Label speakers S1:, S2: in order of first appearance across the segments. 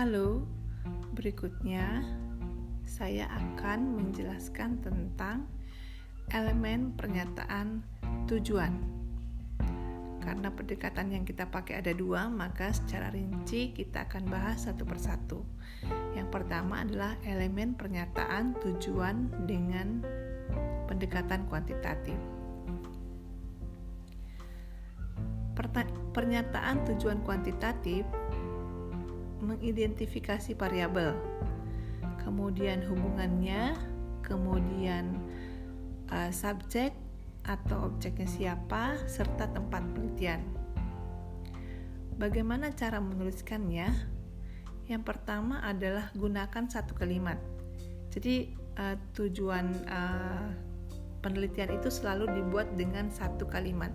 S1: Halo, berikutnya saya akan menjelaskan tentang elemen pernyataan tujuan. Karena pendekatan yang kita pakai ada dua, maka secara rinci kita akan bahas satu persatu. Yang pertama adalah elemen pernyataan tujuan dengan pendekatan kuantitatif. Pernyataan tujuan kuantitatif mengidentifikasi variabel, kemudian hubungannya, kemudian uh, subjek atau objeknya siapa, serta tempat penelitian. Bagaimana cara menuliskannya? Yang pertama adalah gunakan satu kalimat. Jadi uh, tujuan uh, penelitian itu selalu dibuat dengan satu kalimat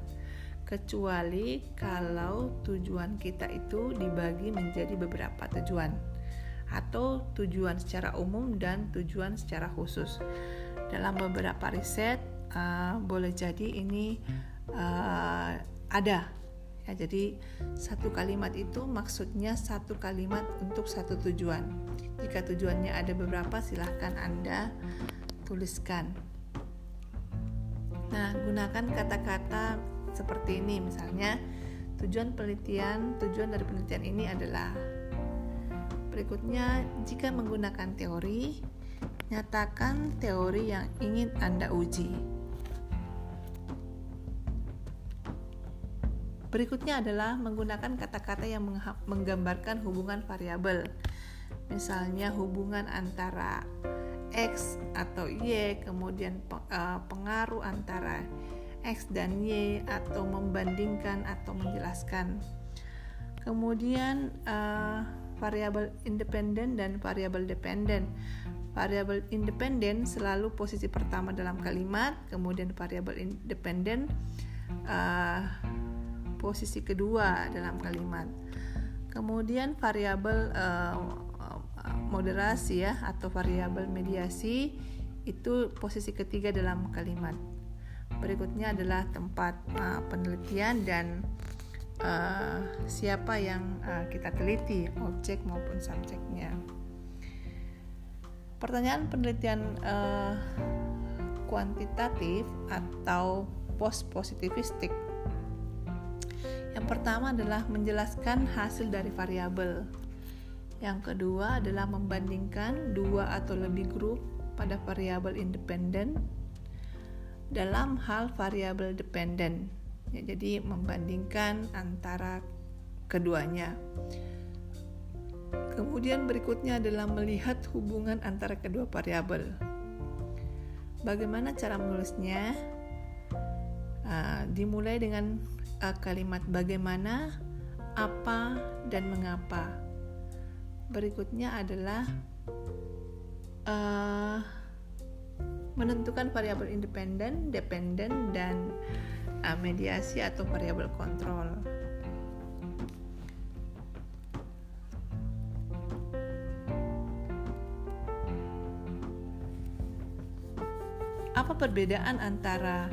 S1: kecuali kalau tujuan kita itu dibagi menjadi beberapa tujuan atau tujuan secara umum dan tujuan secara khusus. Dalam beberapa riset uh, boleh jadi ini uh, ada ya jadi satu kalimat itu maksudnya satu kalimat untuk satu tujuan. Jika tujuannya ada beberapa silahkan Anda tuliskan. Nah, gunakan kata-kata seperti ini misalnya tujuan penelitian tujuan dari penelitian ini adalah berikutnya jika menggunakan teori nyatakan teori yang ingin Anda uji Berikutnya adalah menggunakan kata-kata yang menggambarkan hubungan variabel. Misalnya hubungan antara X atau Y, kemudian eh, pengaruh antara X dan Y atau membandingkan atau menjelaskan. Kemudian uh, variabel independen dan variabel dependen. Variabel independen selalu posisi pertama dalam kalimat, kemudian variabel independen uh, posisi kedua dalam kalimat. Kemudian variabel uh, moderasi ya atau variabel mediasi itu posisi ketiga dalam kalimat. Berikutnya adalah tempat uh, penelitian dan uh, siapa yang uh, kita teliti, objek maupun subjeknya. Pertanyaan penelitian uh, kuantitatif atau post positivistik. Yang pertama adalah menjelaskan hasil dari variabel. Yang kedua adalah membandingkan dua atau lebih grup pada variabel independen dalam hal variabel dependen. Ya, jadi membandingkan antara keduanya. Kemudian berikutnya adalah melihat hubungan antara kedua variabel. Bagaimana cara menulisnya? Uh, dimulai dengan uh, kalimat bagaimana, apa, dan mengapa. Berikutnya adalah uh, menentukan variabel independen, dependen, dan uh, mediasi atau variabel kontrol. Apa perbedaan antara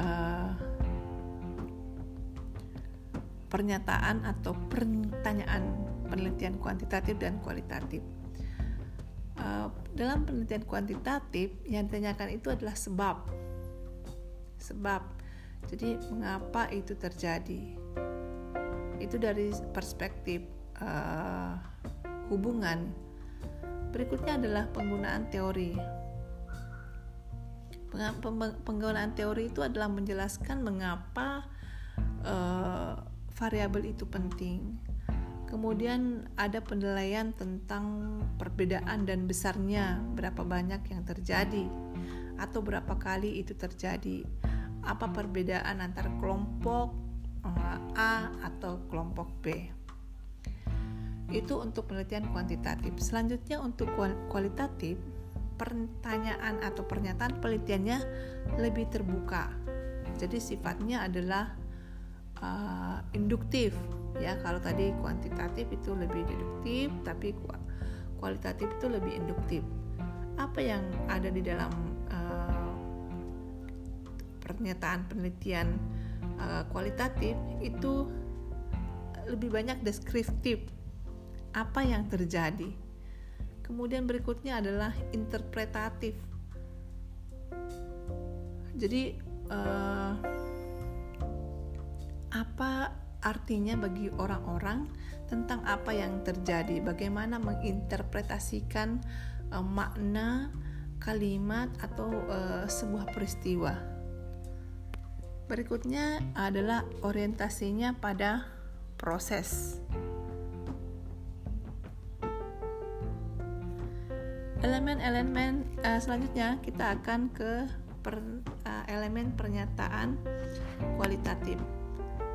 S1: uh, pernyataan atau pertanyaan penelitian kuantitatif dan kualitatif? Dalam penelitian kuantitatif yang ditanyakan itu adalah sebab. Sebab. Jadi mengapa itu terjadi? Itu dari perspektif uh, hubungan. Berikutnya adalah penggunaan teori. Penggunaan teori itu adalah menjelaskan mengapa uh, variabel itu penting Kemudian ada penilaian tentang perbedaan dan besarnya, berapa banyak yang terjadi atau berapa kali itu terjadi. Apa perbedaan antara kelompok eh, A atau kelompok B. Itu untuk penelitian kuantitatif. Selanjutnya untuk kualitatif, pertanyaan atau pernyataan penelitiannya lebih terbuka. Jadi sifatnya adalah uh, induktif ya kalau tadi kuantitatif itu lebih deduktif tapi kualitatif itu lebih induktif apa yang ada di dalam uh, pernyataan penelitian uh, kualitatif itu lebih banyak deskriptif apa yang terjadi. Kemudian berikutnya adalah interpretatif. Jadi uh, apa artinya bagi orang-orang tentang apa yang terjadi, bagaimana menginterpretasikan uh, makna kalimat atau uh, sebuah peristiwa. Berikutnya adalah orientasinya pada proses. Elemen-elemen uh, selanjutnya kita akan ke per, uh, elemen pernyataan kualitatif.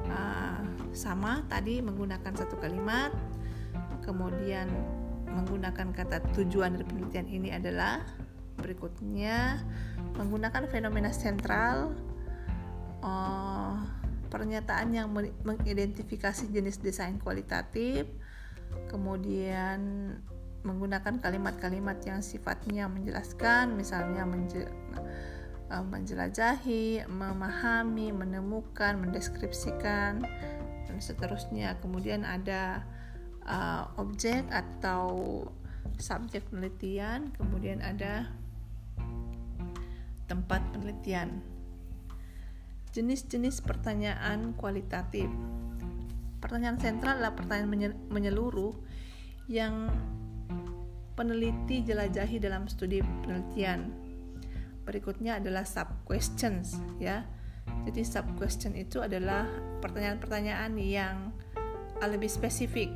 S1: Uh, sama tadi menggunakan satu kalimat, kemudian menggunakan kata tujuan dari penelitian ini adalah berikutnya menggunakan fenomena sentral uh, pernyataan yang mengidentifikasi jenis desain kualitatif kemudian menggunakan kalimat-kalimat yang sifatnya menjelaskan misalnya uh, menjelajahi, memahami, menemukan, mendeskripsikan dan seterusnya. Kemudian ada uh, objek atau subjek penelitian, kemudian ada tempat penelitian. Jenis-jenis pertanyaan kualitatif. Pertanyaan sentral adalah pertanyaan menyeluruh yang peneliti jelajahi dalam studi penelitian. Berikutnya adalah sub questions ya. Jadi sub question itu adalah pertanyaan-pertanyaan yang lebih spesifik.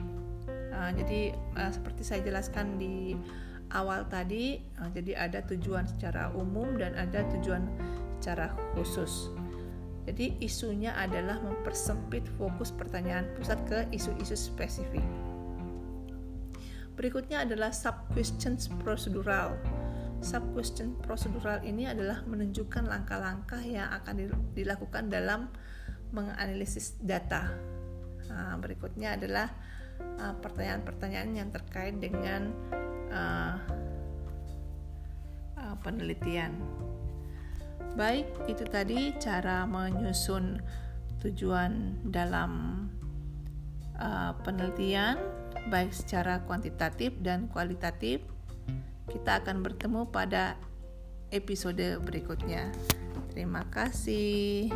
S1: Nah, jadi uh, seperti saya jelaskan di awal tadi uh, jadi ada tujuan secara umum dan ada tujuan secara khusus. Jadi isunya adalah mempersempit fokus pertanyaan pusat ke isu-isu spesifik. Berikutnya adalah sub questions prosedural sub question prosedural ini adalah menunjukkan langkah-langkah yang akan dilakukan dalam menganalisis data nah, berikutnya adalah uh, pertanyaan-pertanyaan yang terkait dengan uh, uh, penelitian. Baik, itu tadi cara menyusun tujuan dalam uh, penelitian, baik secara kuantitatif dan kualitatif. Kita akan bertemu pada episode berikutnya. Terima kasih.